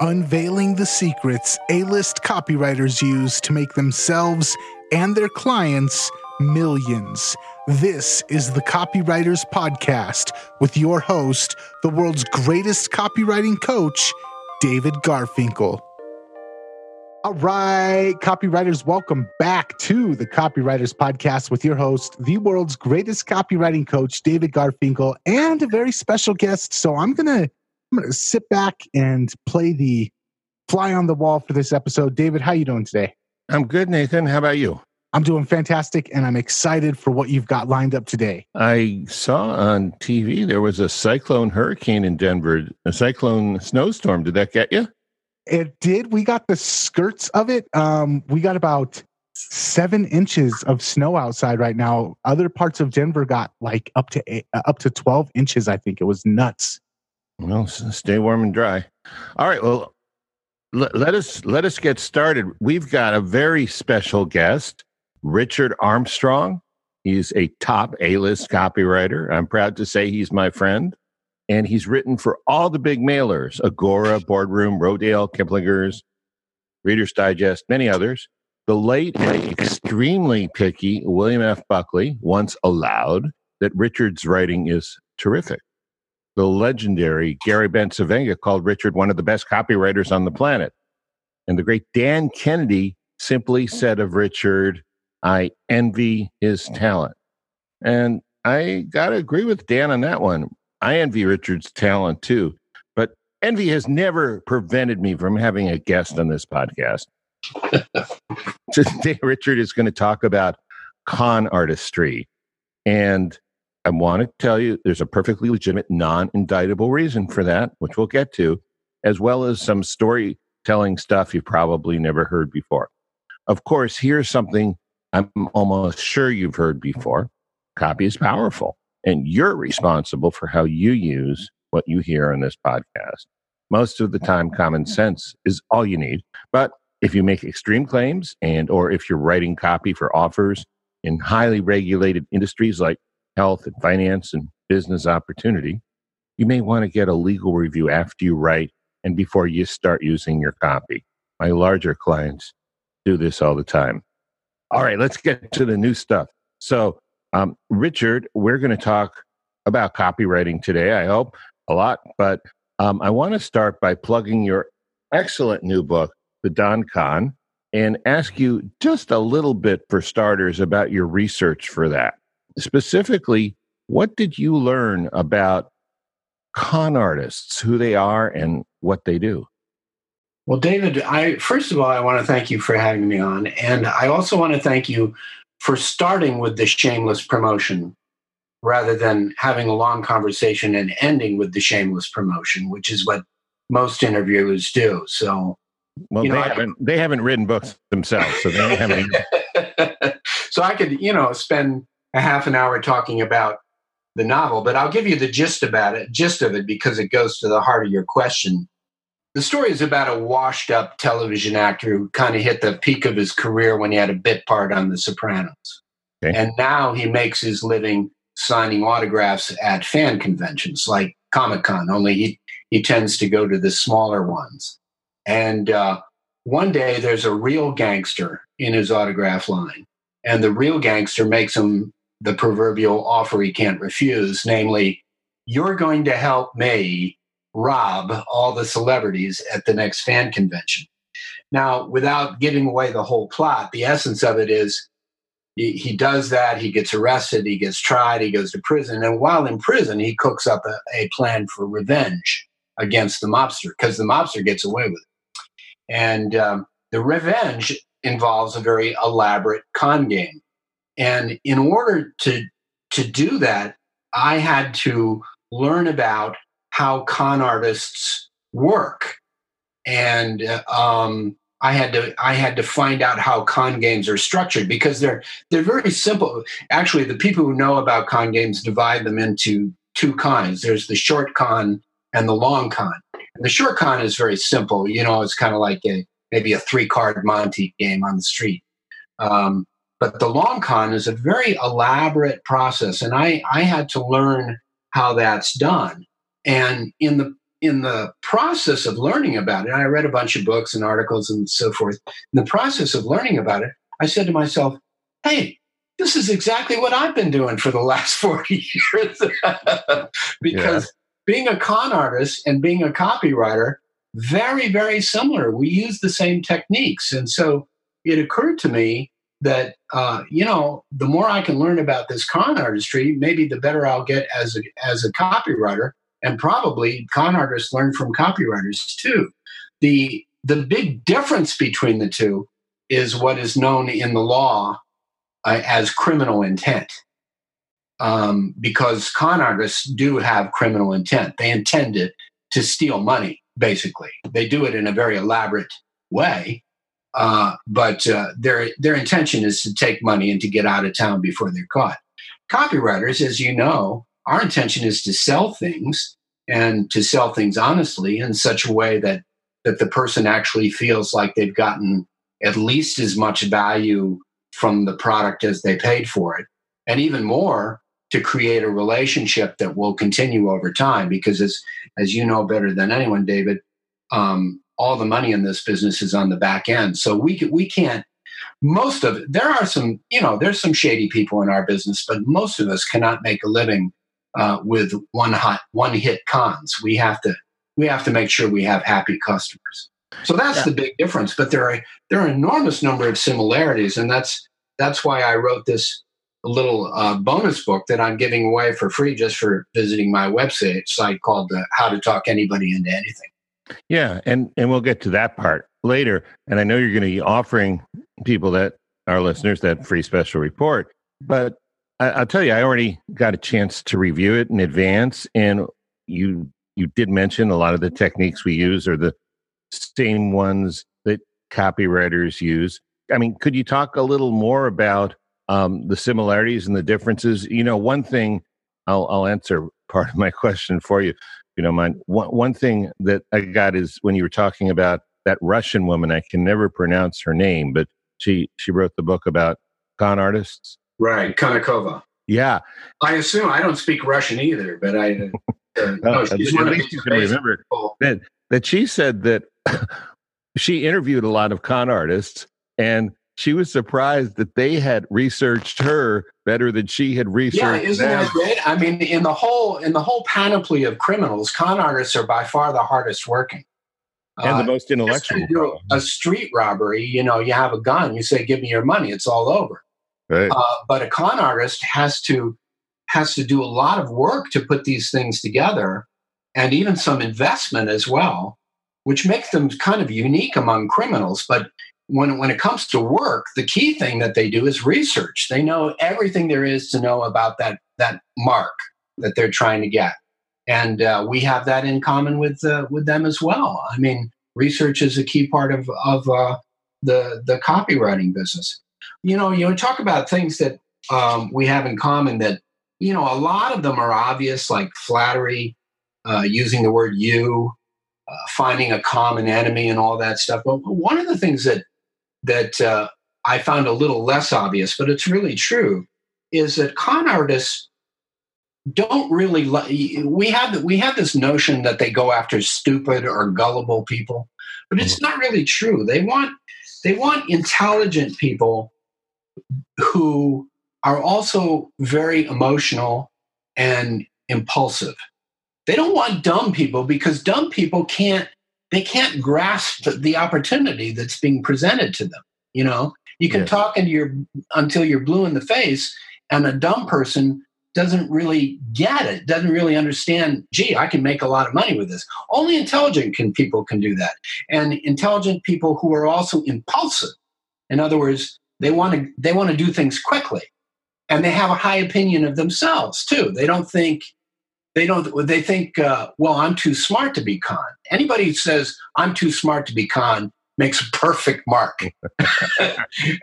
unveiling the secrets A list copywriters use to make themselves and their clients millions. This is the Copywriters Podcast with your host, the world's greatest copywriting coach, David Garfinkel. All right, copywriters, welcome back to the Copywriters Podcast with your host, the world's greatest copywriting coach, David Garfinkel, and a very special guest. So I'm gonna I'm gonna sit back and play the fly on the wall for this episode. David, how you doing today? I'm good, Nathan. How about you? I'm doing fantastic, and I'm excited for what you've got lined up today. I saw on TV there was a cyclone hurricane in Denver, a cyclone snowstorm. Did that get you? It did. We got the skirts of it. Um, we got about seven inches of snow outside right now. Other parts of Denver got like up to eight, uh, up to twelve inches. I think it was nuts. Well, stay warm and dry. All right. Well, let, let us let us get started. We've got a very special guest, Richard Armstrong. He's a top A-list copywriter. I'm proud to say he's my friend and he's written for all the big mailers Agora, Boardroom, Rodale, Kiplinger's, Reader's Digest, many others. The late extremely picky William F. Buckley once allowed that Richard's writing is terrific. The legendary Gary Bencivenga called Richard one of the best copywriters on the planet. And the great Dan Kennedy simply said of Richard, I envy his talent. And I got to agree with Dan on that one. I envy Richard's talent too, but envy has never prevented me from having a guest on this podcast. Today, Richard is going to talk about con artistry. And I want to tell you there's a perfectly legitimate, non indictable reason for that, which we'll get to, as well as some storytelling stuff you've probably never heard before. Of course, here's something I'm almost sure you've heard before copy is powerful and you're responsible for how you use what you hear on this podcast. Most of the time, common sense is all you need. But if you make extreme claims and or if you're writing copy for offers in highly regulated industries like health and finance and business opportunity, you may want to get a legal review after you write and before you start using your copy. My larger clients do this all the time. All right, let's get to the new stuff. So, um, Richard, we're going to talk about copywriting today, I hope a lot, but um, I want to start by plugging your excellent new book, The Don Con, and ask you just a little bit for starters about your research for that. Specifically, what did you learn about con artists, who they are, and what they do? Well, David, I first of all I want to thank you for having me on, and I also want to thank you for starting with the shameless promotion rather than having a long conversation and ending with the shameless promotion, which is what most interviewers do. So, well, they, know, haven't, I, they haven't written books themselves, so they don't have any. so I could, you know, spend a half an hour talking about the novel, but I'll give you the gist about it, gist of it, because it goes to the heart of your question. The story is about a washed up television actor who kind of hit the peak of his career when he had a bit part on The Sopranos. Okay. And now he makes his living signing autographs at fan conventions like Comic Con, only he, he tends to go to the smaller ones. And uh, one day there's a real gangster in his autograph line, and the real gangster makes him the proverbial offer he can't refuse namely, you're going to help me rob all the celebrities at the next fan convention. Now, without giving away the whole plot, the essence of it is he, he does that, he gets arrested, he gets tried, he goes to prison. And while in prison, he cooks up a, a plan for revenge against the mobster because the mobster gets away with it. And um, the revenge involves a very elaborate con game. And in order to, to do that, I had to learn about how con artists work. And um, I had to I had to find out how con games are structured because they're they're very simple. Actually, the people who know about con games divide them into two kinds. There's the short con and the long con. And the short con is very simple. You know, it's kind of like a maybe a three card Monte game on the street. Um, but the long con is a very elaborate process, and I I had to learn how that's done. And in the in the process of learning about it, I read a bunch of books and articles and so forth. In the process of learning about it, I said to myself, "Hey, this is exactly what I've been doing for the last 40 years." because yeah. being a con artist and being a copywriter, very, very similar. We use the same techniques. And so it occurred to me that uh, you know the more I can learn about this con artistry, maybe the better I'll get as a as a copywriter, and probably con artists learn from copywriters too. the The big difference between the two is what is known in the law uh, as criminal intent, um, because con artists do have criminal intent. They intend it to steal money. Basically, they do it in a very elaborate way uh, but uh, their their intention is to take money and to get out of town before they're caught. Copywriters, as you know, our intention is to sell things and to sell things honestly in such a way that that the person actually feels like they've gotten at least as much value from the product as they paid for it, and even more to create a relationship that will continue over time. Because as as you know better than anyone, David, um, all the money in this business is on the back end. So we we can't. Most of it, there are some, you know, there's some shady people in our business, but most of us cannot make a living uh, with one hot one hit cons. We have to we have to make sure we have happy customers. So that's yeah. the big difference. But there are there are an enormous number of similarities, and that's that's why I wrote this little uh, bonus book that I'm giving away for free just for visiting my website site called uh, How to Talk Anybody into Anything. Yeah, and and we'll get to that part later. And I know you're going to be offering people that our listeners that free special report, but I, will tell you, I already got a chance to review it in advance, and you you did mention a lot of the techniques we use are the same ones that copywriters use. I mean, could you talk a little more about um, the similarities and the differences? You know, one thing I'll, I'll answer part of my question for you you don't mind. One, one thing that I got is when you were talking about that Russian woman, I can never pronounce her name, but she she wrote the book about con artists. Right, Konnikova. Yeah, I assume I don't speak Russian either, but I. Uh, no, she's at least you can remember that that she said that she interviewed a lot of con artists and she was surprised that they had researched her better than she had researched. Yeah, isn't them. that great? I mean, in the whole in the whole panoply of criminals, con artists are by far the hardest working and uh, the most intellectual. a street robbery, you know, you have a gun, you say, "Give me your money," it's all over. Right. Uh, but a con artist has to has to do a lot of work to put these things together, and even some investment as well, which makes them kind of unique among criminals. But when, when it comes to work, the key thing that they do is research. They know everything there is to know about that, that mark that they're trying to get. And uh, we have that in common with, uh, with them as well. I mean, research is a key part of, of uh, the, the copywriting business. You know, you talk about things that um, we have in common that, you know, a lot of them are obvious, like flattery, uh, using the word you, uh, finding a common enemy and all that stuff. But one of the things that that uh, I found a little less obvious, but it's really true, is that con artists don't really. Li- we have we have this notion that they go after stupid or gullible people, but it's mm-hmm. not really true. They want they want intelligent people who are also very emotional and impulsive. They don't want dumb people because dumb people can't they can't grasp the opportunity that's being presented to them. You know, you can yes. talk into your until you're blue in the face, and a dumb person doesn't really get it, doesn't really understand. Gee, I can make a lot of money with this. Only intelligent can people can do that, and intelligent people who are also impulsive. In other words, they want to they want to do things quickly, and they have a high opinion of themselves too. They don't think they don't they think uh, well i'm too smart to be con. Anybody who says i'm too smart to be con makes a perfect mark.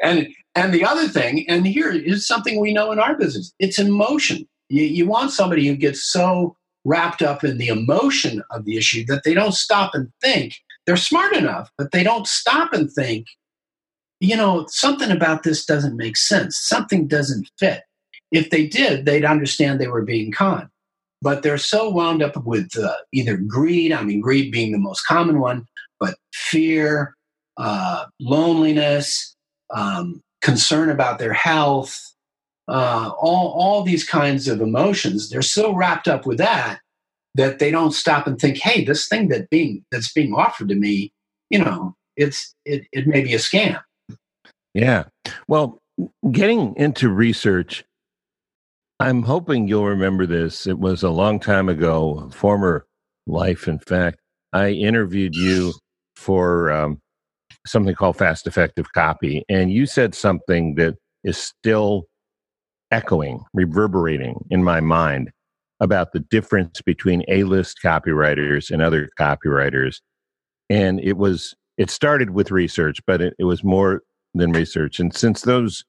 And and the other thing and here is something we know in our business it's emotion. You, you want somebody who gets so wrapped up in the emotion of the issue that they don't stop and think. They're smart enough but they don't stop and think you know something about this doesn't make sense. Something doesn't fit. If they did they'd understand they were being con but they're so wound up with uh, either greed, I mean, greed being the most common one, but fear, uh, loneliness, um, concern about their health, uh, all, all these kinds of emotions. They're so wrapped up with that that they don't stop and think, hey, this thing that being that's being offered to me, you know, it's it, it may be a scam. Yeah. Well, getting into research, I'm hoping you'll remember this. It was a long time ago, former life, in fact. I interviewed you for um, something called Fast Effective Copy, and you said something that is still echoing, reverberating in my mind about the difference between A-list copywriters and other copywriters. And it was it started with research, but it, it was more than research. And since those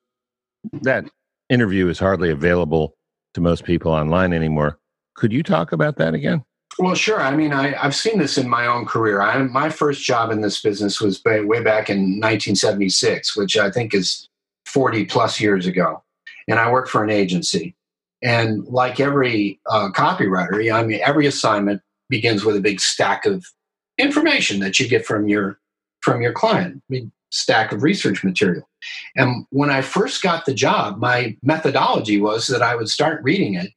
that interview is hardly available to most people online anymore, could you talk about that again? Well, sure. I mean, I, have seen this in my own career. I, my first job in this business was way, way back in 1976, which I think is 40 plus years ago. And I worked for an agency. And like every uh, copywriter, I mean, every assignment begins with a big stack of information that you get from your from your client, a big stack of research material. And when I first got the job, my methodology was that I would start reading it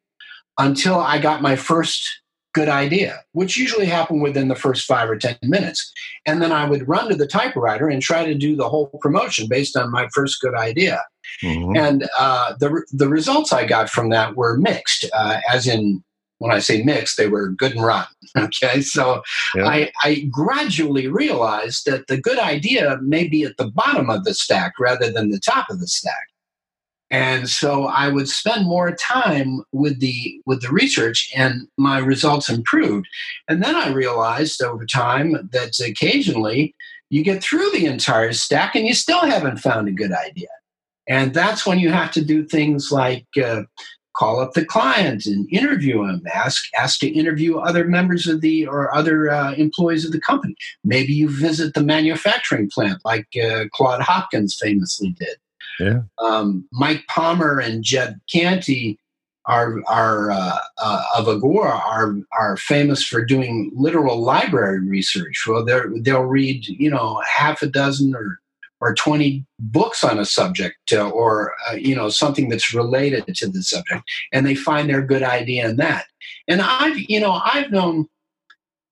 until I got my first good idea, which usually happened within the first five or 10 minutes. And then I would run to the typewriter and try to do the whole promotion based on my first good idea. Mm-hmm. And uh, the, the results I got from that were mixed, uh, as in, when I say mixed, they were good and rotten. Okay, so yeah. I, I gradually realized that the good idea may be at the bottom of the stack rather than the top of the stack and so i would spend more time with the with the research and my results improved and then i realized over time that occasionally you get through the entire stack and you still haven't found a good idea and that's when you have to do things like uh, call up the client and interview him ask ask to interview other members of the or other uh, employees of the company maybe you visit the manufacturing plant like uh, claude hopkins famously did yeah. Um, Mike Palmer and Jed Canty are are uh, uh, of Agora are are famous for doing literal library research. Well, they they'll read you know half a dozen or or 20 books on a subject uh, or uh, you know something that's related to the subject and they find their good idea in that and i've you know i've known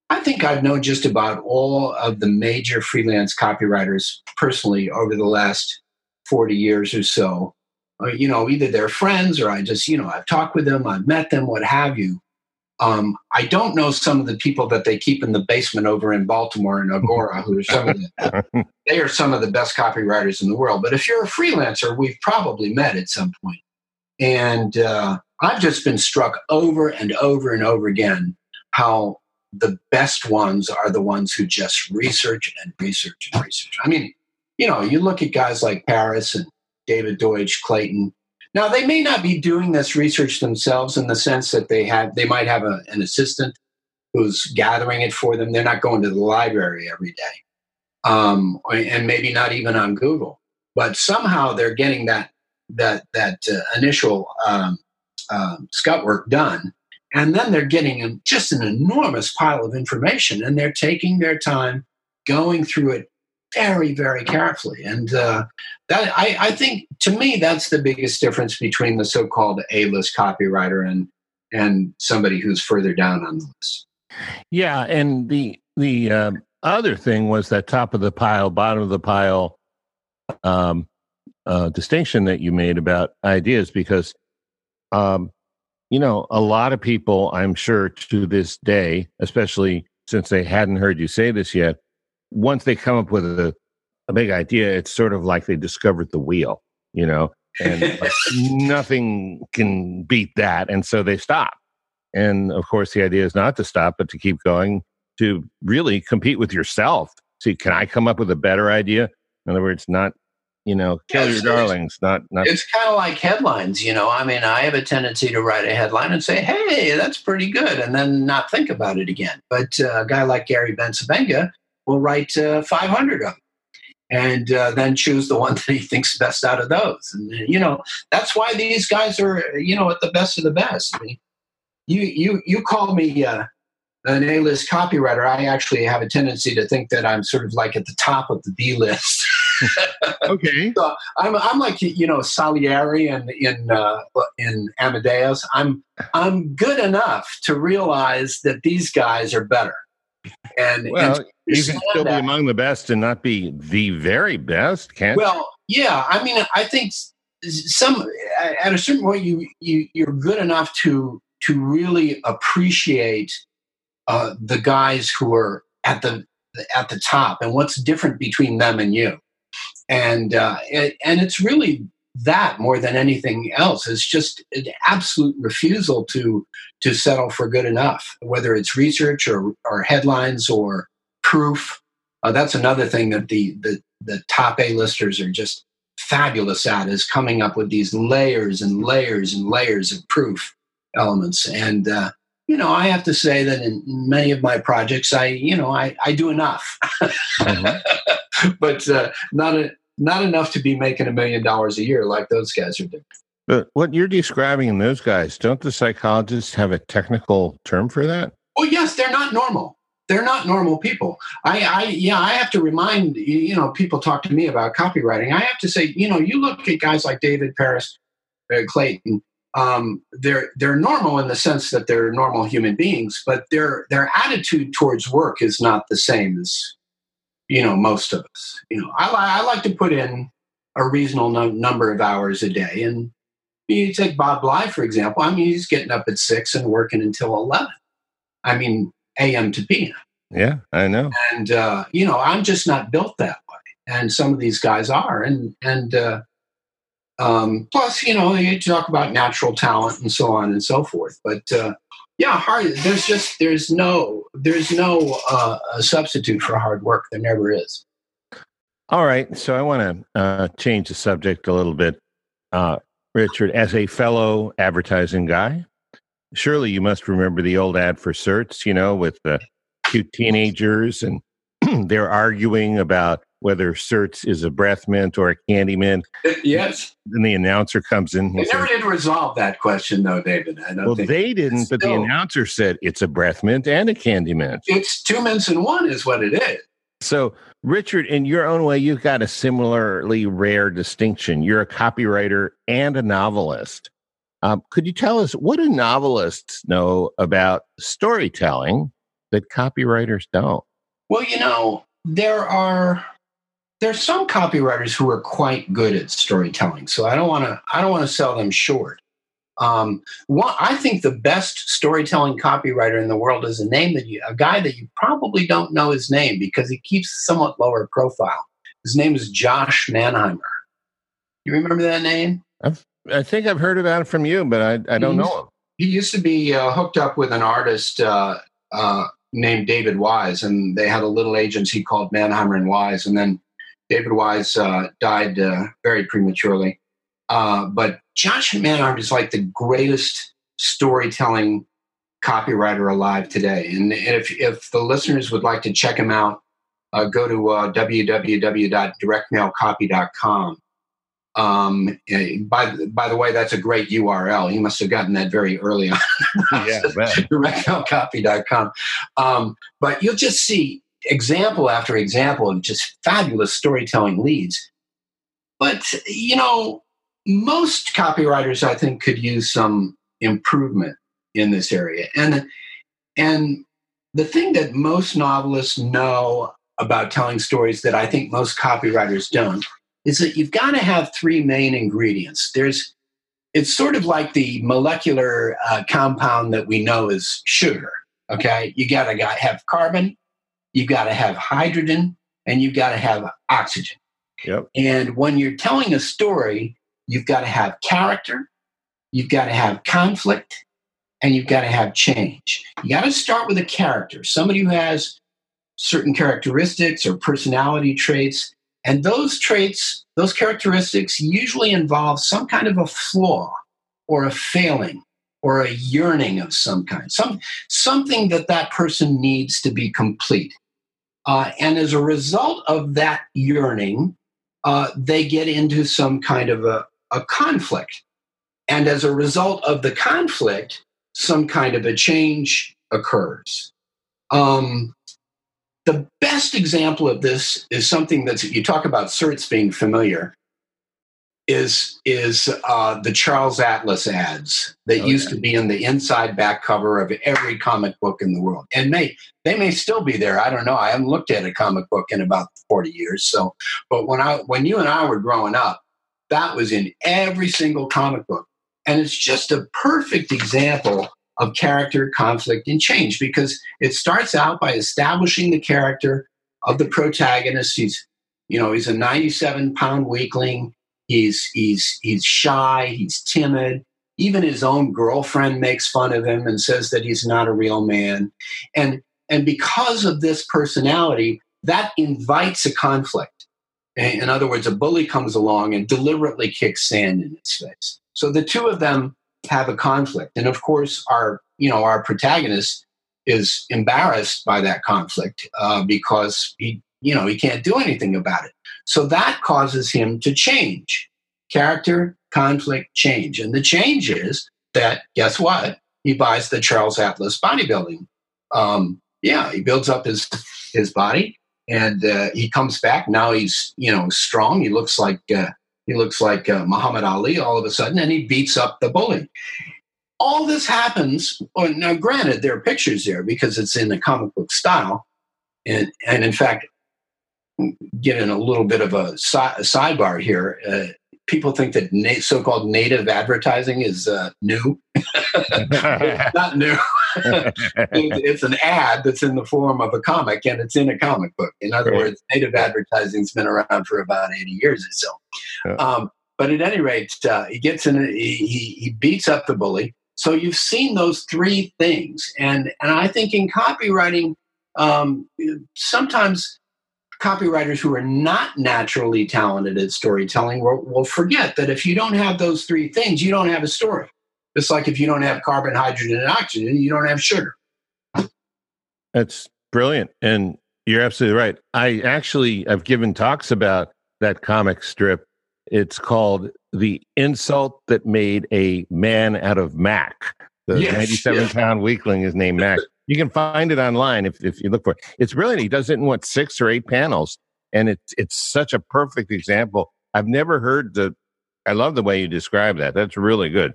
i think i've known just about all of the major freelance copywriters personally over the last 40 years or so. Uh, you know, either they're friends or I just, you know, I've talked with them, I've met them, what have you. Um, I don't know some of the people that they keep in the basement over in Baltimore and Agora, who are some of the, they are some of the best copywriters in the world. But if you're a freelancer, we've probably met at some point. And uh, I've just been struck over and over and over again how the best ones are the ones who just research and research and research. I mean, you know, you look at guys like Parris and David Deutsch, Clayton. Now, they may not be doing this research themselves in the sense that they have, they might have a, an assistant who's gathering it for them. They're not going to the library every day, um, and maybe not even on Google. But somehow they're getting that that that uh, initial um, um, scout work done, and then they're getting just an enormous pile of information, and they're taking their time going through it very, very carefully. And uh, that I, I think to me that's the biggest difference between the so-called A-list copywriter and and somebody who's further down on the list. Yeah, and the the uh, other thing was that top of the pile, bottom of the pile um, uh, distinction that you made about ideas, because um, you know a lot of people, I'm sure to this day, especially since they hadn't heard you say this yet, once they come up with a, a big idea, it's sort of like they discovered the wheel, you know, and like nothing can beat that. And so they stop. And of course, the idea is not to stop, but to keep going to really compete with yourself. See, can I come up with a better idea? In other words, not you know, kill yeah, your darlings. Not, not. It's kind of like headlines. You know, I mean, I have a tendency to write a headline and say, "Hey, that's pretty good," and then not think about it again. But uh, a guy like Gary Bencivenga will write uh, 500 of them and uh, then choose the one that he thinks best out of those. And, uh, you know, that's why these guys are, you know, at the best of the best. I mean, you you you call me uh, an A-list copywriter. I actually have a tendency to think that I'm sort of like at the top of the B list. okay. So I'm I'm like you know Salieri and in uh, in Amadeus. I'm I'm good enough to realize that these guys are better. And well, and you can still that. be among the best and not be the very best, can't well, yeah. I mean, I think some at a certain point you you you're good enough to to really appreciate uh, the guys who are at the at the top and what's different between them and you and uh, it, and it's really that more than anything else. Is just an absolute refusal to to settle for good enough whether it's research or or headlines or proof. Uh, that's another thing that the the the top a listers are just fabulous at is coming up with these layers and layers and layers of proof elements. And uh, you know, I have to say that in many of my projects, I, you know, I, I do enough, mm-hmm. but uh, not a, not enough to be making a million dollars a year like those guys are doing. But what you're describing in those guys, don't the psychologists have a technical term for that? Well, yes, they're not normal. They're not normal people. I, I, yeah, I have to remind you know people talk to me about copywriting. I have to say, you know, you look at guys like David Parris, uh, Clayton, um, they're they're normal in the sense that they're normal human beings, but their their attitude towards work is not the same as you know most of us. You know, I, I like to put in a reasonable no, number of hours a day, and you take Bob Bly for example. I mean, he's getting up at six and working until eleven. I mean, a.m. to p.m. Yeah, I know. And uh, you know, I'm just not built that way, and some of these guys are, and and uh, um, plus, you know, you talk about natural talent and so on and so forth. But uh, yeah, hard. There's just there's no there's no uh, substitute for hard work. There never is. All right, so I want to uh, change the subject a little bit, uh, Richard. As a fellow advertising guy, surely you must remember the old ad for certs. You know, with the cute teenagers and they're arguing about whether Certs is a breath mint or a candy mint. Yes. Then the announcer comes in. They never did resolve that question, though, David. I don't well, they didn't, still, but the announcer said it's a breath mint and a candy mint. It's two mints in one, is what it is. So, Richard, in your own way, you've got a similarly rare distinction. You're a copywriter and a novelist. Um, could you tell us what do novelists know about storytelling that copywriters don't? Well, you know, there are there's some copywriters who are quite good at storytelling. So I don't want to I don't want to sell them short. Um, one, I think the best storytelling copywriter in the world is a name that you, a guy that you probably don't know his name because he keeps somewhat lower profile. His name is Josh Mannheimer. You remember that name? I've, i think I've heard about it from you, but I, I don't he know him. He used to be uh, hooked up with an artist uh, uh, named David Wise, and they had a little agency called Mannheimer and Wise, and then David Wise uh, died uh, very prematurely. Uh, but Josh Mannheimer is like the greatest storytelling copywriter alive today. And if, if the listeners would like to check him out, uh, go to uh, www.directmailcopy.com. Um, by, by the way, that's a great URL. He must have gotten that very early on. yeah, directmailcopy.com. Um, but you'll just see example after example of just fabulous storytelling leads. But, you know, most copywriters, I think, could use some improvement in this area. And, and the thing that most novelists know about telling stories that I think most copywriters don't is that you've got to have three main ingredients. There's it's sort of like the molecular uh, compound that we know is sugar. Okay, you got to got have carbon, you got to have hydrogen, and you've got to have oxygen. Yep. And when you're telling a story, you've got to have character, you've got to have conflict, and you've got to have change. You got to start with a character, somebody who has certain characteristics or personality traits. And those traits, those characteristics usually involve some kind of a flaw or a failing or a yearning of some kind, some, something that that person needs to be complete. Uh, and as a result of that yearning, uh, they get into some kind of a, a conflict. And as a result of the conflict, some kind of a change occurs. Um, the best example of this is something that you talk about certs being familiar is is uh, the Charles Atlas ads that oh, used yeah. to be in the inside back cover of every comic book in the world, and may they may still be there. I don't know. I haven't looked at a comic book in about forty years. So, but when I when you and I were growing up, that was in every single comic book, and it's just a perfect example of character conflict and change because it starts out by establishing the character of the protagonist. He's you know he's a ninety seven pound weakling He's he's he's shy. He's timid. Even his own girlfriend makes fun of him and says that he's not a real man. And and because of this personality, that invites a conflict. In other words, a bully comes along and deliberately kicks sand in his face. So the two of them have a conflict, and of course, our you know our protagonist is embarrassed by that conflict uh, because he you know he can't do anything about it. So that causes him to change character, conflict, change. And the change is that, guess what? He buys the Charles Atlas bodybuilding. Um, yeah, he builds up his, his body and uh, he comes back. Now he's, you know, strong. He looks like, uh, he looks like uh, Muhammad Ali all of a sudden and he beats up the bully. All this happens. Now, granted, there are pictures there because it's in the comic book style. And, and in fact, in a little bit of a, a sidebar here. Uh, people think that na- so-called native advertising is uh, new. it's not new. it's an ad that's in the form of a comic, and it's in a comic book. In other right. words, native advertising's been around for about eighty years or so. Yeah. Um, but at any rate, uh, he gets in. He, he beats up the bully. So you've seen those three things, and and I think in copywriting, um, sometimes copywriters who are not naturally talented at storytelling will, will forget that if you don't have those three things, you don't have a story. It's like if you don't have carbon, hydrogen, and oxygen, you don't have sugar. That's brilliant. And you're absolutely right. I actually I've given talks about that comic strip. It's called The Insult That Made a Man Out of Mac. The yes, 97 yes. pound weakling is named Mac. You can find it online if, if you look for it. It's brilliant. He does it in what six or eight panels, and it's it's such a perfect example. I've never heard the. I love the way you describe that. That's really good.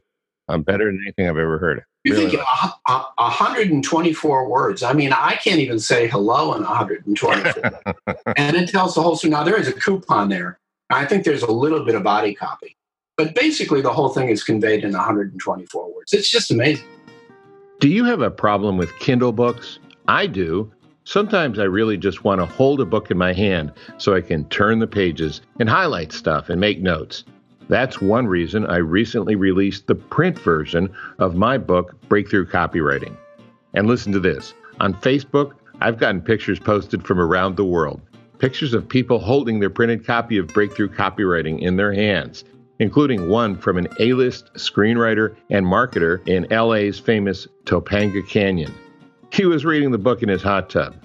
Um, better than anything I've ever heard. You really think a, a, 124 words? I mean, I can't even say hello in 124, and it tells the whole story. Now there is a coupon there. I think there's a little bit of body copy, but basically the whole thing is conveyed in 124 words. It's just amazing. Do you have a problem with Kindle books? I do. Sometimes I really just want to hold a book in my hand so I can turn the pages and highlight stuff and make notes. That's one reason I recently released the print version of my book, Breakthrough Copywriting. And listen to this on Facebook, I've gotten pictures posted from around the world. Pictures of people holding their printed copy of Breakthrough Copywriting in their hands including one from an A list screenwriter and marketer in LA's famous Topanga Canyon. He was reading the book in his hot tub.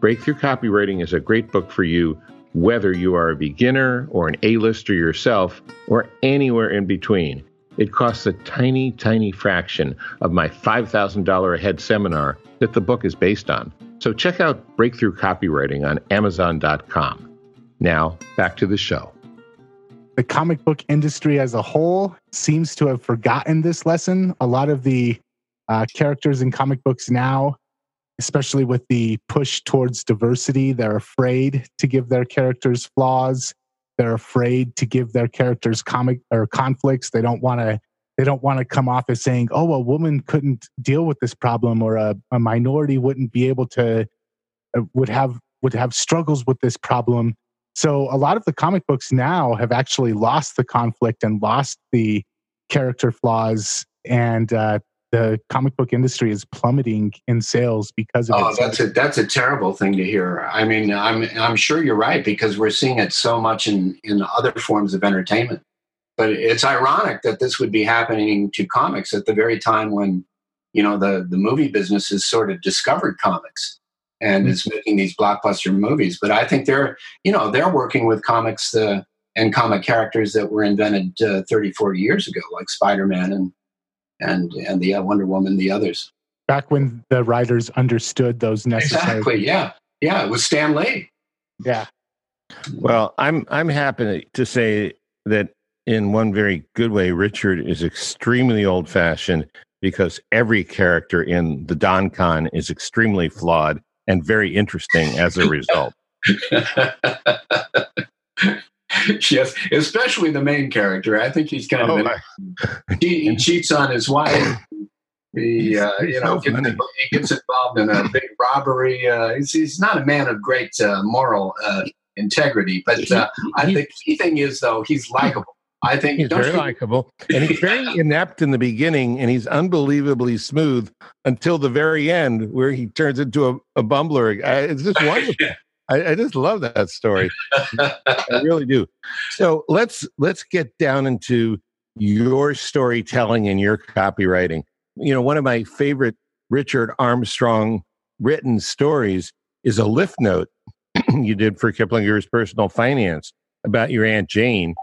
Breakthrough Copywriting is a great book for you, whether you are a beginner or an A lister yourself, or anywhere in between. It costs a tiny, tiny fraction of my $5,000 a head seminar that the book is based on. So check out Breakthrough Copywriting on Amazon.com. Now, back to the show the comic book industry as a whole seems to have forgotten this lesson. A lot of the uh, characters in comic books now, especially with the push towards diversity, they're afraid to give their characters flaws. They're afraid to give their characters comic or conflicts. They don't want to. They don't want to come off as saying, "Oh, a woman couldn't deal with this problem," or a, a minority wouldn't be able to uh, would have would have struggles with this problem so a lot of the comic books now have actually lost the conflict and lost the character flaws, and uh, the comic book industry is plummeting in sales because of oh, it. that's a that's a terrible thing to hear. I mean, I'm I'm sure you're right because we're seeing it so much in in other forms of entertainment. But it's ironic that this would be happening to comics at the very time when you know the the movie business has sort of discovered comics and mm-hmm. is making these blockbuster movies. But I think they're, you know, they're working with comics uh, and comic characters that were invented uh, 30, 40 years ago, like Spider Man and and and the uh, Wonder Woman, the others. Back when the writers understood those necessary. Exactly. Yeah. Yeah. It was Stan Lee. Yeah. Well, I'm I'm happy to say that in one very good way, Richard is extremely old fashioned because every character in the Don Con is extremely flawed and very interesting as a result. yes, especially the main character. I think he's kind of Oh, an- he, he cheats on his wife. He, uh, you know, so gets, he gets involved in a big robbery. Uh, he's, he's not a man of great uh, moral uh, integrity, but uh, I think the key thing is though he's likable. I think He's very likable, and he's very inept in the beginning, and he's unbelievably smooth until the very end, where he turns into a, a bumbler. I, it's just wonderful. I, I just love that story. I really do. So let's let's get down into your storytelling and your copywriting. You know, one of my favorite Richard Armstrong written stories is a lift note you did for Kiplinger's personal finance about your aunt Jane,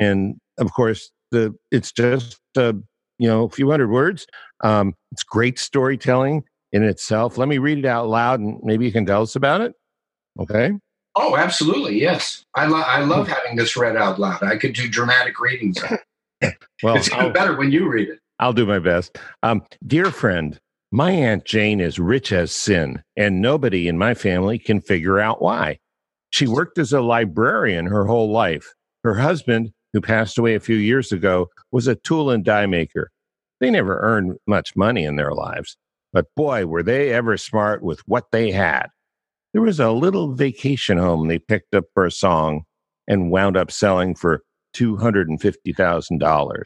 and of course the it's just uh, you know a few hundred words. Um, it's great storytelling in itself. Let me read it out loud, and maybe you can tell us about it. Okay. Oh, absolutely. Yes, I, lo- I love having this read out loud. I could do dramatic readings. Well, it's I'll- even better when you read it. I'll do my best. Um, dear friend, my Aunt Jane is rich as sin, and nobody in my family can figure out why. She worked as a librarian her whole life. Her husband, who passed away a few years ago, was a tool and die maker. They never earned much money in their lives, but boy, were they ever smart with what they had. There was a little vacation home they picked up for a song and wound up selling for $250,000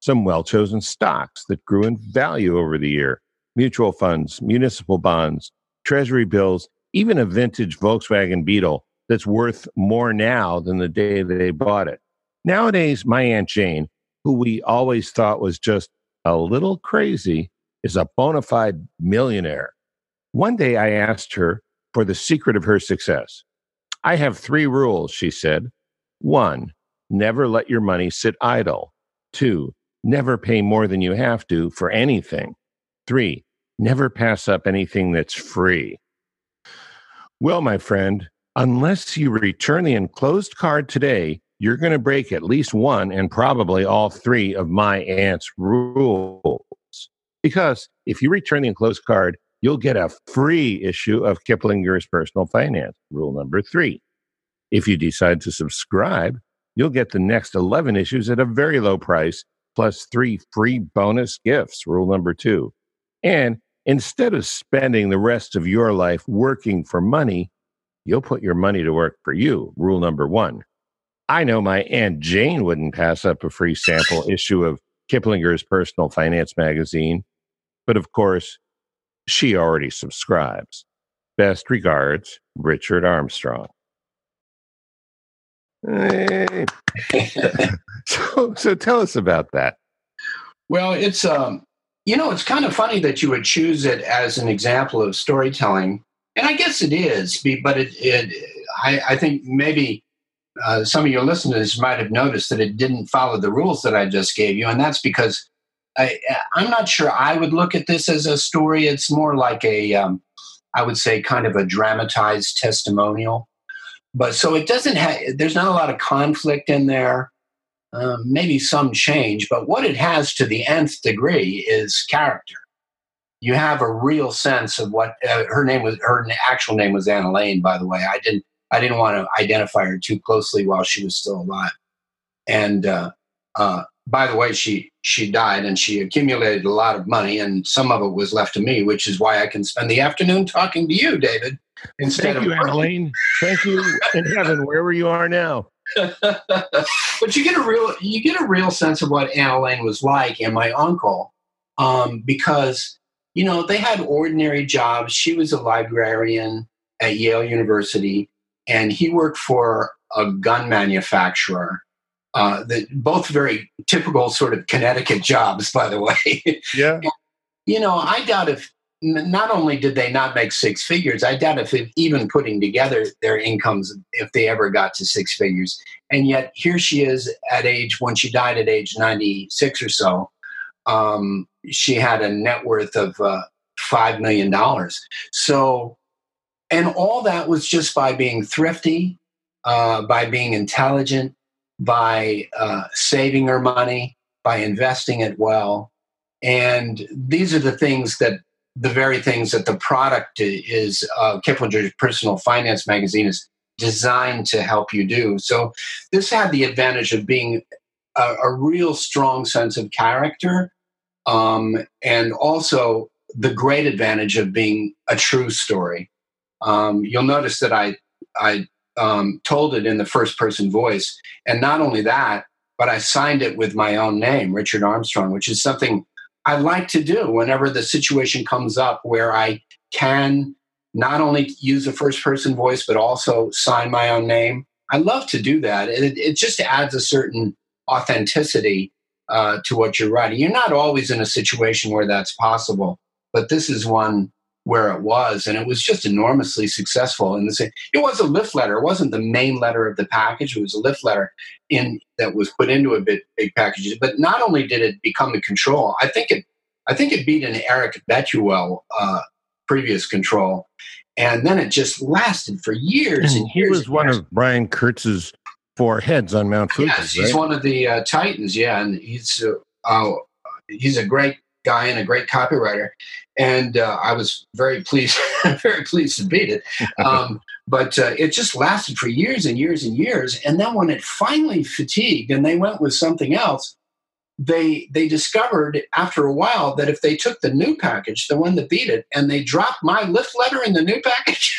some well chosen stocks that grew in value over the year, mutual funds, municipal bonds, treasury bills, even a vintage Volkswagen Beetle that's worth more now than the day they bought it. Nowadays, my Aunt Jane, who we always thought was just a little crazy, is a bona fide millionaire. One day I asked her for the secret of her success. I have three rules, she said. One, never let your money sit idle. Two, never pay more than you have to for anything. Three, never pass up anything that's free. Well, my friend, unless you return the enclosed card today, you're going to break at least one and probably all three of my aunt's rules. Because if you return the enclosed card, you'll get a free issue of Kiplinger's Personal Finance. Rule number three. If you decide to subscribe, you'll get the next 11 issues at a very low price plus three free bonus gifts. Rule number two. And instead of spending the rest of your life working for money, you'll put your money to work for you. Rule number one. I know my Aunt Jane wouldn't pass up a free sample issue of Kiplinger's Personal Finance magazine, but of course, she already subscribes. Best regards, Richard Armstrong. Hey. so, so tell us about that. Well, it's um, you know, it's kind of funny that you would choose it as an example of storytelling, and I guess it is. But it, it I, I think maybe uh, some of your listeners might have noticed that it didn't follow the rules that I just gave you, and that's because I, I'm not sure I would look at this as a story. It's more like a, um, I would say, kind of a dramatized testimonial. But so it doesn't have. There's not a lot of conflict in there um, maybe some change, but what it has to the nth degree is character. You have a real sense of what uh, her name was. Her actual name was Anna Lane, by the way. I didn't. I didn't want to identify her too closely while she was still alive. And uh, uh, by the way, she she died, and she accumulated a lot of money, and some of it was left to me, which is why I can spend the afternoon talking to you, David, instead Thank you, of Elaine. Thank you in heaven, wherever you are now. but you get a real you get a real sense of what Anna was like and my uncle, um, because you know they had ordinary jobs. She was a librarian at Yale University, and he worked for a gun manufacturer. Uh, that both very typical sort of Connecticut jobs, by the way. Yeah. you know, I doubt if not only did they not make six figures, I doubt if it, even putting together their incomes, if they ever got to six figures. And yet here she is at age, when she died at age 96 or so, um, she had a net worth of uh, $5 million. So, and all that was just by being thrifty, uh, by being intelligent, by uh, saving her money, by investing it well. And these are the things that the very things that the product is uh, Kiplinger's personal finance magazine is designed to help you do. So this had the advantage of being a, a real strong sense of character um, and also the great advantage of being a true story. Um, you'll notice that I I um, told it in the first person voice, and not only that, but I signed it with my own name, Richard Armstrong, which is something I like to do whenever the situation comes up where I can not only use a first person voice but also sign my own name. I love to do that. It, it just adds a certain authenticity uh, to what you're writing. You're not always in a situation where that's possible, but this is one where it was, and it was just enormously successful. And it was a lift letter. It wasn't the main letter of the package. It was a lift letter in that was put into a bit big package. But not only did it become the control, I think it, I think it beat an Eric Betuel uh, previous control, and then it just lasted for years and, and he was one years. of Brian Kurtz's four heads on Mount Fuji. Yes, he's right? one of the uh, titans. Yeah, and he's uh, uh, he's a great guy and a great copywriter. And uh, I was very pleased, very pleased to beat it. Um, but uh, it just lasted for years and years and years. And then when it finally fatigued and they went with something else, they they discovered after a while that if they took the new package, the one that beat it, and they dropped my lift letter in the new package,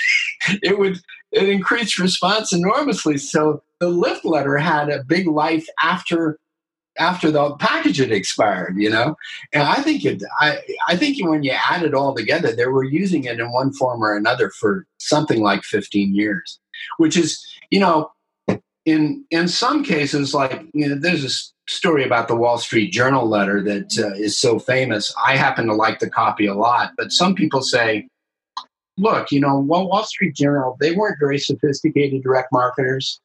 it would it increased response enormously. So the lift letter had a big life after after the package had expired, you know. And I think it, I, I think when you add it all together, they were using it in one form or another for something like 15 years, which is, you know, in in some cases, like you know, there's a story about the Wall Street Journal letter that uh, is so famous. I happen to like the copy a lot, but some people say, look, you know, well, Wall Street Journal, they weren't very sophisticated direct marketers,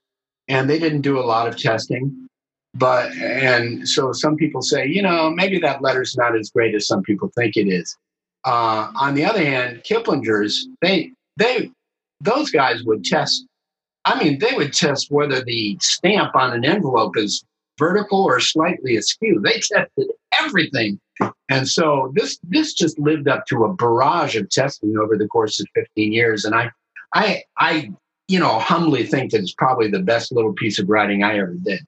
and they didn't do a lot of testing but and so some people say you know maybe that letter's not as great as some people think it is. Uh, on the other hand kiplinger's they they those guys would test i mean they would test whether the stamp on an envelope is vertical or slightly askew. They tested everything. And so this this just lived up to a barrage of testing over the course of 15 years. And i i i you know humbly think that it's probably the best little piece of writing i ever did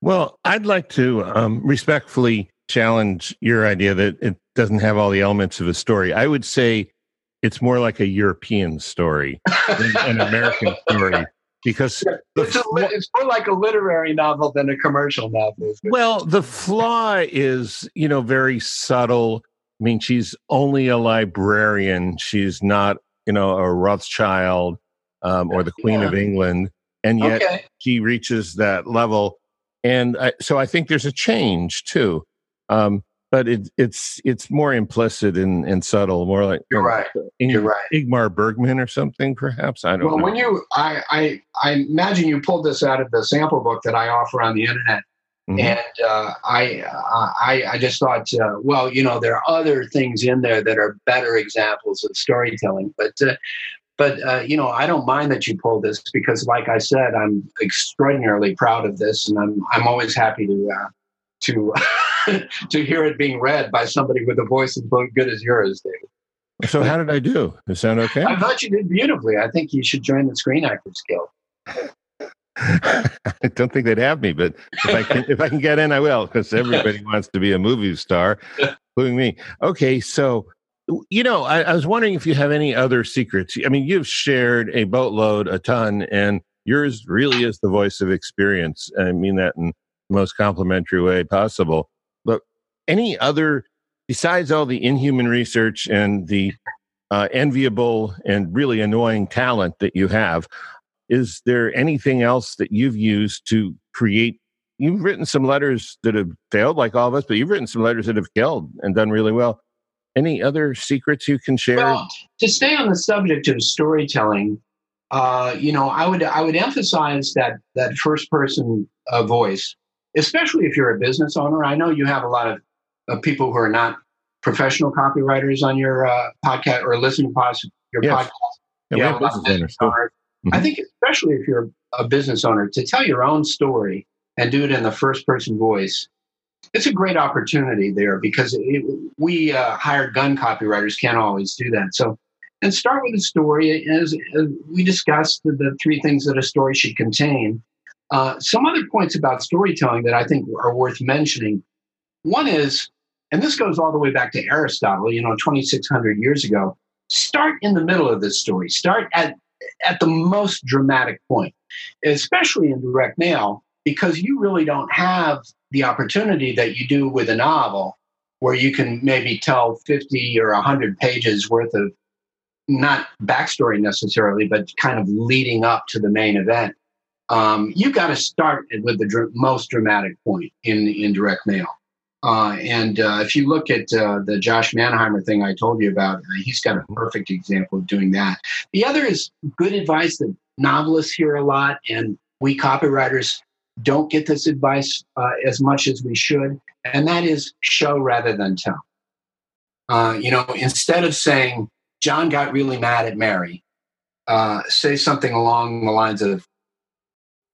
well, I'd like to um, respectfully challenge your idea that it doesn't have all the elements of a story. I would say it's more like a European story than an American story because it's, a, it's, more like a literary novel than a commercial novel. Well, the flaw is, you know, very subtle. I mean, she's only a librarian. She's not, you know, a Rothschild um, or the Queen yeah. of England. And yet okay. she reaches that level and I, so I think there's a change too. Um, but it, it's it's more implicit and, and subtle, more like you're right. you're right. Ingmar Bergman or something, perhaps. I don't. Well, know. when you, I, I, I imagine you pulled this out of the sample book that I offer on the internet, mm-hmm. and uh, I, I, I just thought, uh, well, you know, there are other things in there that are better examples of storytelling, but uh, but uh, you know, I don't mind that you pulled this because, like I said, I'm extraordinarily proud of this, and I'm I'm always happy to uh, to to hear it being read by somebody with a voice as good as yours, David. So, how did I do? Does it sound okay? I thought you did beautifully. I think you should join the Screen Actors Guild. I don't think they'd have me, but if I can, if I can get in, I will, because everybody wants to be a movie star, including me. Okay, so you know, I, I, was wondering if you have any other secrets. I mean, you've shared a boatload, a ton, and yours really is the voice of experience. I mean that in the most complimentary way possible. But any other, besides all the inhuman research and the uh, enviable and really annoying talent that you have, is there anything else that you've used to create? You've written some letters that have failed, like all of us, but you've written some letters that have killed and done really well any other secrets you can share? Well, to stay on the subject of storytelling, uh, you know, I would I would emphasize that that first person uh, voice, especially if you're a business owner. I know you have a lot of uh, people who are not professional copywriters on your uh, podcast or listening to your Yes. podcast. Yeah, lot of business owners owners. I think, especially if you're a business owner, to tell your own story and do it in the first person voice, it's a great opportunity there because it, we uh, hired gun copywriters can't always do that. So, and start with a story. As, as we discussed, the, the three things that a story should contain. Uh, some other points about storytelling that I think are worth mentioning. One is, and this goes all the way back to Aristotle, you know, 2,600 years ago. Start in the middle of this story. Start at at the most dramatic point, especially in direct mail, because you really don't have the opportunity that you do with a novel, where you can maybe tell 50 or 100 pages worth of not backstory necessarily, but kind of leading up to the main event. Um, you got to start with the dr- most dramatic point in in direct mail. Uh, and uh, if you look at uh, the Josh Manheimer thing I told you about, uh, he's got a perfect example of doing that. The other is good advice that novelists hear a lot, and we copywriters don't get this advice uh, as much as we should, and that is show rather than tell. Uh, you know, instead of saying, John got really mad at Mary, uh, say something along the lines of,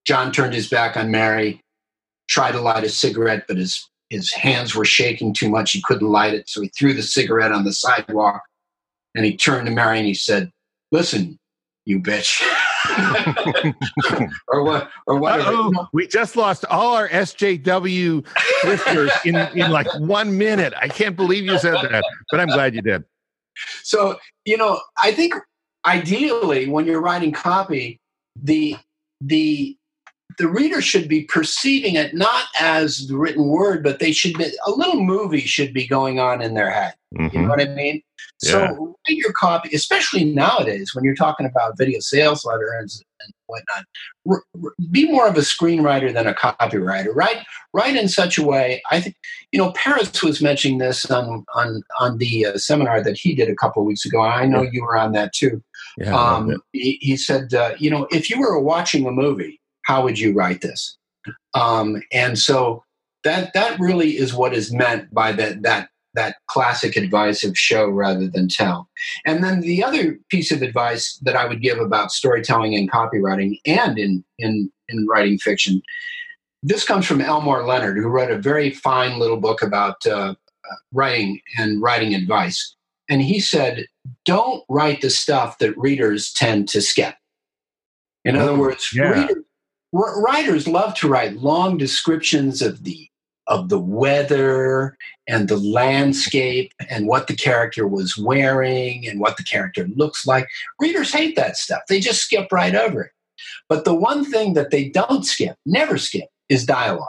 John turned his back on Mary, tried to light a cigarette, but his his hands were shaking too much. He couldn't light it. So he threw the cigarette on the sidewalk and he turned to Mary and he said, Listen, you bitch. or what or. Uh-oh, we just lost all our SJW listeners in, in like one minute. I can't believe you said that, but I'm glad you did. So, you know, I think ideally when you're writing copy, the the the reader should be perceiving it not as the written word, but they should be a little movie should be going on in their head. You know Mhm. what I mean? Yeah. So write your copy, especially nowadays when you're talking about video sales letters and whatnot. r- r- be more of a screenwriter than a copywriter. Write write in such a way. I think you know Parris was mentioning this on on on the uh, seminar that he did a couple of weeks ago. and I know you were on that too. Yeah, Um, he, he said, uh, you know, if you were watching a movie, how would you write this? Um, and so that that really is what is meant by that that that classic advice of show rather than tell. And then the other piece of advice that I would give about storytelling and copywriting and in in in writing fiction, this comes from Elmore Leonard, who wrote a very fine little book about uh, writing and writing advice. And he said, don't write the stuff that readers tend to skip. In other Oh, words, yeah. readers, writers love to write long descriptions of the of the weather and the landscape and what the character was wearing and what the character looks like. Readers hate that stuff. They just skip right over it. But the one thing that they don't skip, never skip, is dialogue.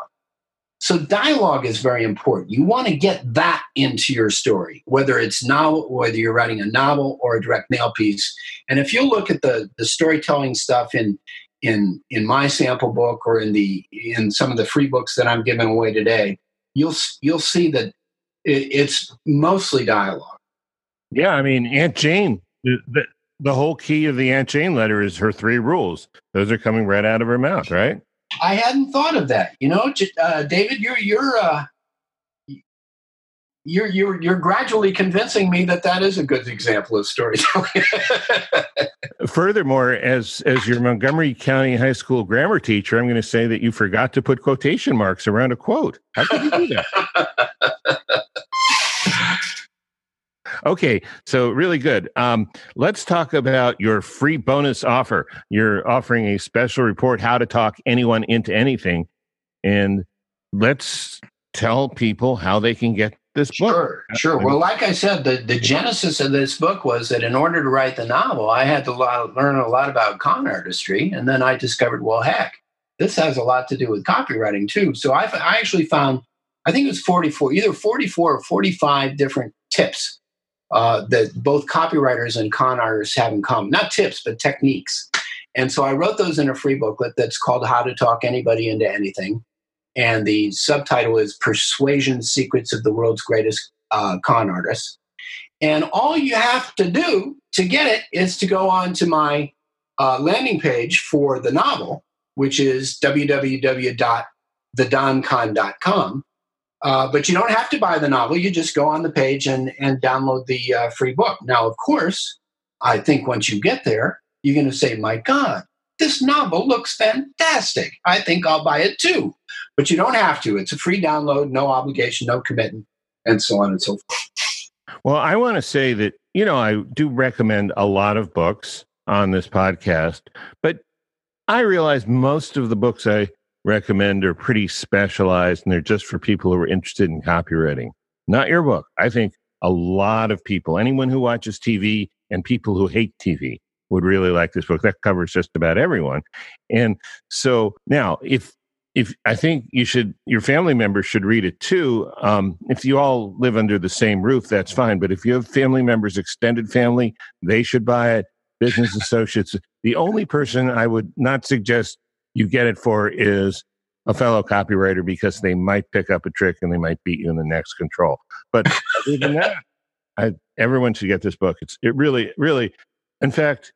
So dialogue is very important. You want to get that into your story, whether it's novel, whether you're writing a novel or a direct mail piece. And if you look at the the storytelling stuff in in in my sample book or in the in some of the free books that I'm giving away today, you'll you'll see that it, it's mostly dialogue. Yeah, I mean, Aunt Jane, the, the, the whole key of the Aunt Jane letter is her three rules. Those are coming right out of her mouth, right? I hadn't thought of that. You know, uh, David, you're you're uh, you're you're you're gradually convincing me that that is a good example of storytelling. Furthermore, as as your Montgomery County High School grammar teacher, I'm going to say that you forgot to put quotation marks around a quote. How could you do that? Okay, so really good. Um, let's talk about your free bonus offer. You're offering a special report, How to Talk Anyone into Anything. And let's tell people how they can get this book. Sure, sure. Well, like I said, the, the genesis of this book was that in order to write the novel, I had to lot, learn a lot about con artistry. And then I discovered, well, heck, this has a lot to do with copywriting too. So I, I actually found, I think it was 44, either 44 or 45 different tips uh, that both copywriters and con artists have in common. Not tips, but techniques. And so I wrote those in a free booklet that's called How to Talk Anybody into Anything and the subtitle is Persuasion Secrets of the World's Greatest uh, Con Artists. And all you have to do to get it is to go on to my uh, landing page for the novel, which is www.thedoncon.com. Uh, but you don't have to buy the novel. You just go on the page and, and download the uh, free book. Now, of course, I think once you get there, you're going to say, my God, this novel looks fantastic. I think I'll buy it too. But you don't have to. It's a free download, no obligation, no commitment, and so on and so forth. Well, I want to say that, you know, I do recommend a lot of books on this podcast, but I realize most of the books I recommend are pretty specialized and they're just for people who are interested in copywriting. Not your book. I think a lot of people, anyone who watches TV and people who hate TV, would really like this book. That covers just about everyone. And so now, if if I think you should, your family members should read it too. Um, if you all live under the same roof, that's fine. But if you have family members, extended family, they should buy it. Business associates. The only person I would not suggest you get it for is a fellow copywriter because they might pick up a trick and they might beat you in the next control. But other than that, I, everyone should get this book. It's it really, really. In fact,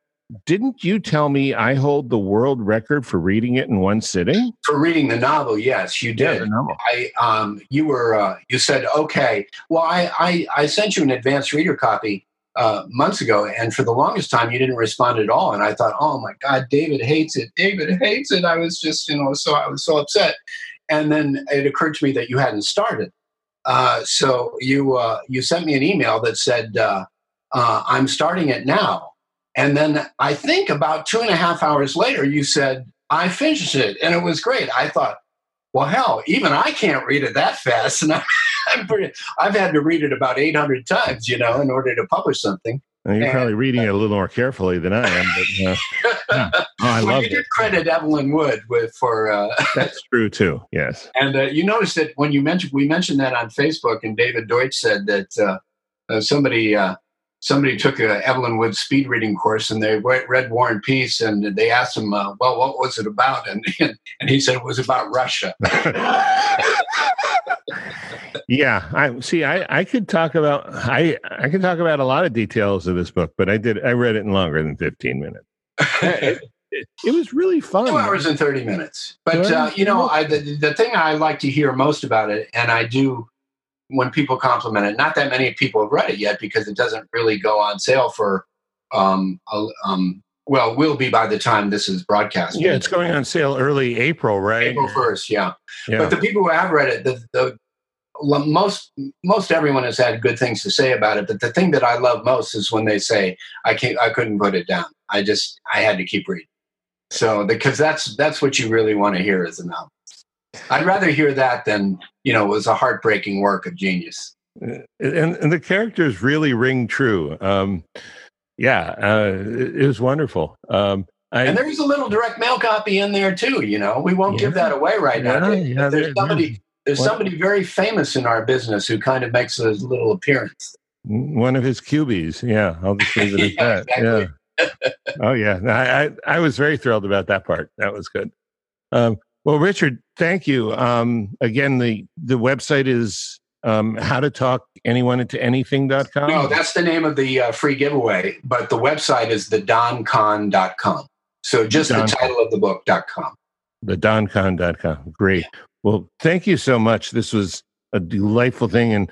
didn't you tell me I hold the world record for reading it in one sitting? For reading the novel, yes, you did. Yeah. I um, you were uh, you said okay. Well, I, I I sent you an advanced reader copy uh, months ago, and for the longest time you didn't respond at all. And I thought, oh my God, David hates it. David hates it. I was just you know so I was so upset. And then it occurred to me that you hadn't started. Uh, so you uh, you sent me an email that said uh, uh, I'm starting it now and then I think about two and a half hours later, you said, I finished it and it was great. I thought, well, hell, even I can't read it that fast. And I, am pretty, I've had to read it about 800 times, you know, in order to publish something. You're and, probably reading it a little more carefully than I am. But, uh, yeah. oh, I well, love you it. did credit Evelyn Wood with for. Uh, That's true too. Yes. And uh, you noticed that when you mentioned we mentioned that on Facebook, and David Deutsch said that uh, uh, somebody uh, somebody took a Evelyn Wood speed reading course and they read War and Peace and they asked him, uh, well, what was it about? And, and he said it was about Russia. yeah, I see. I, I could talk about I I could talk about a lot of details of this book, but I did I read it in longer than fifteen minutes. it, it, it, was really fun. Two hours and thirty minutes. But uh, you know, I, the the thing I like to hear most about it, and I do when people compliment it, not that many people have read it yet because it doesn't really go on sale for, um, um, well, will be by the time this is broadcast. Yeah, it's going on sale early April, right? April first, yeah. yeah. But the people who have read it, the, the most most everyone has had good things to say about it. But the thing that I love most is when they say, "I can't, I couldn't put it down. I just, I had to keep reading." So, because that's that's what you really want to hear as a novel. I'd rather hear that than you know it was a heartbreaking work of genius. Uh, and, and the characters really ring true. Um, yeah, uh, it, it, was wonderful. Um, I, and there's a little direct mail copy in there too. You know, we won't yeah, give that away right yeah, now. Yeah, there's somebody. There's somebody very famous in our business who kind of makes a little appearance. One of his cubies. Yeah, I'll just leave it at that. Exactly. Yeah. oh yeah, I, I, I was very thrilled about that part. That was good. Um, well, Richard, thank you. Um, again, the, the website is um, how to talk anyone into anything.com. No, that's the name of the uh, free giveaway, but the website is the doncon.com. So just the, the title of the book.com. The doncon.com. Great. Well, thank you so much. This was a delightful thing. And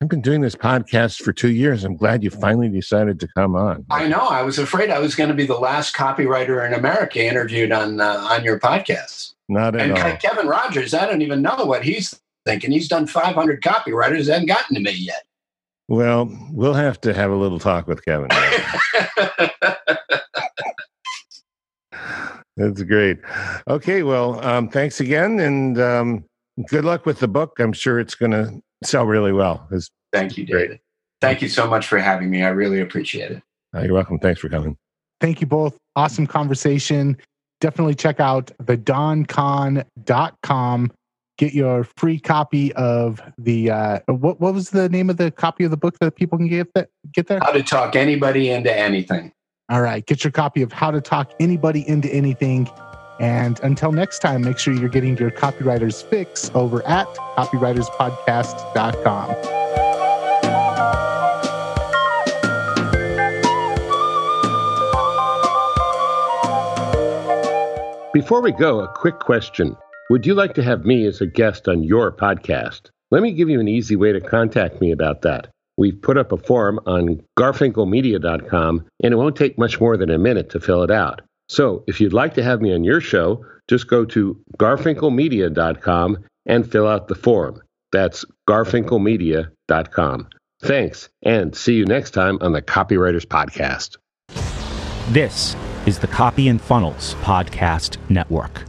I've been doing this podcast for two years. I'm glad you finally decided to come on. I know. I was afraid I was going to be the last copywriter in America interviewed on uh, on your podcast. Not at and all. Kevin Rogers, I don't even know what he's thinking. He's done 500 copywriters, hasn't gotten to me yet. Well, we'll have to have a little talk with Kevin. That's great. Okay, well, um, thanks again, and um, good luck with the book. I'm sure it's going to sell really well. It's Thank you, David. Great. Thank you so much for having me. I really appreciate it. Uh, you're welcome. Thanks for coming. Thank you both. Awesome conversation. Definitely check out the doncon.com. Get your free copy of the uh, what what was the name of the copy of the book that people can get that get there? How to talk anybody into anything. All right, get your copy of How to Talk Anybody into Anything and until next time, make sure you're getting your copywriter's fix over at copywriterspodcast.com. Before we go, a quick question. Would you like to have me as a guest on your podcast? Let me give you an easy way to contact me about that. We've put up a form on garfinkelmedia.com, and it won't take much more than a minute to fill it out. So if you'd like to have me on your show, just go to garfinkelmedia.com and fill out the form. That's garfinkelmedia.com. Thanks, and see you next time on the Copywriters Podcast. This is the Copy and Funnels Podcast Network.